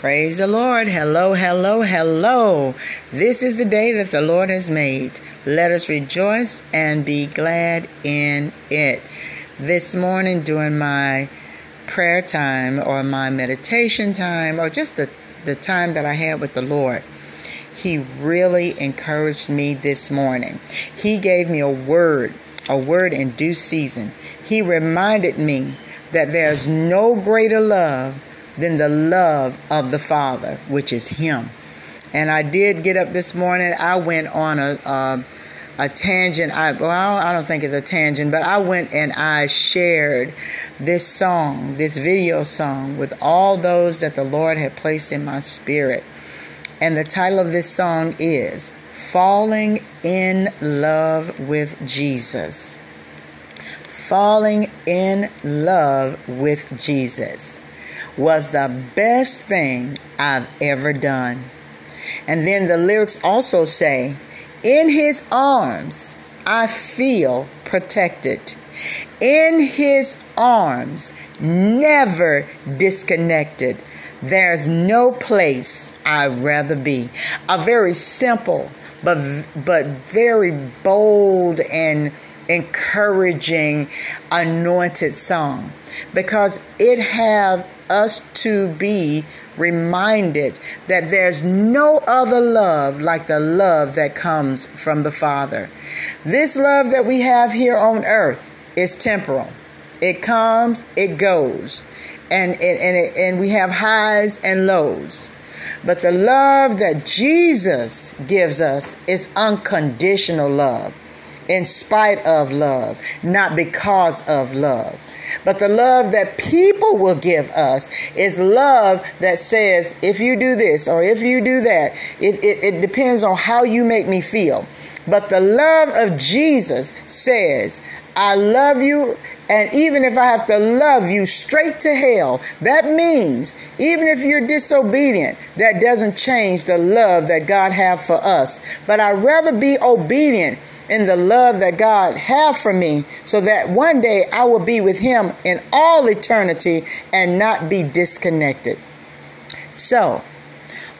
Praise the Lord. Hello, hello, hello. This is the day that the Lord has made. Let us rejoice and be glad in it. This morning, during my prayer time or my meditation time or just the, the time that I had with the Lord, He really encouraged me this morning. He gave me a word, a word in due season. He reminded me that there's no greater love than the love of the Father, which is Him. And I did get up this morning. I went on a a, a tangent. I well, I don't think it's a tangent, but I went and I shared this song, this video song, with all those that the Lord had placed in my spirit. And the title of this song is "Falling in Love with Jesus." Falling in love with Jesus was the best thing I've ever done. And then the lyrics also say, In his arms, I feel protected. In his arms, never disconnected. There's no place I'd rather be. A very simple, but, but very bold and encouraging anointed song because it have us to be reminded that there's no other love like the love that comes from the Father. This love that we have here on earth is temporal. It comes, it goes, and and and, it, and we have highs and lows. But the love that Jesus gives us is unconditional love, in spite of love, not because of love. But the love that people will give us is love that says, if you do this or if you do that, it, it, it depends on how you make me feel. But the love of Jesus says, I love you, and even if I have to love you straight to hell, that means even if you're disobedient, that doesn't change the love that God have for us. But I'd rather be obedient in the love that God have for me so that one day I will be with him in all eternity and not be disconnected. So,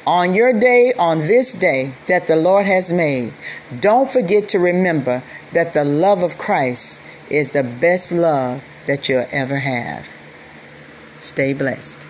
on your day, on this day that the Lord has made, don't forget to remember that the love of Christ is the best love that you'll ever have. Stay blessed.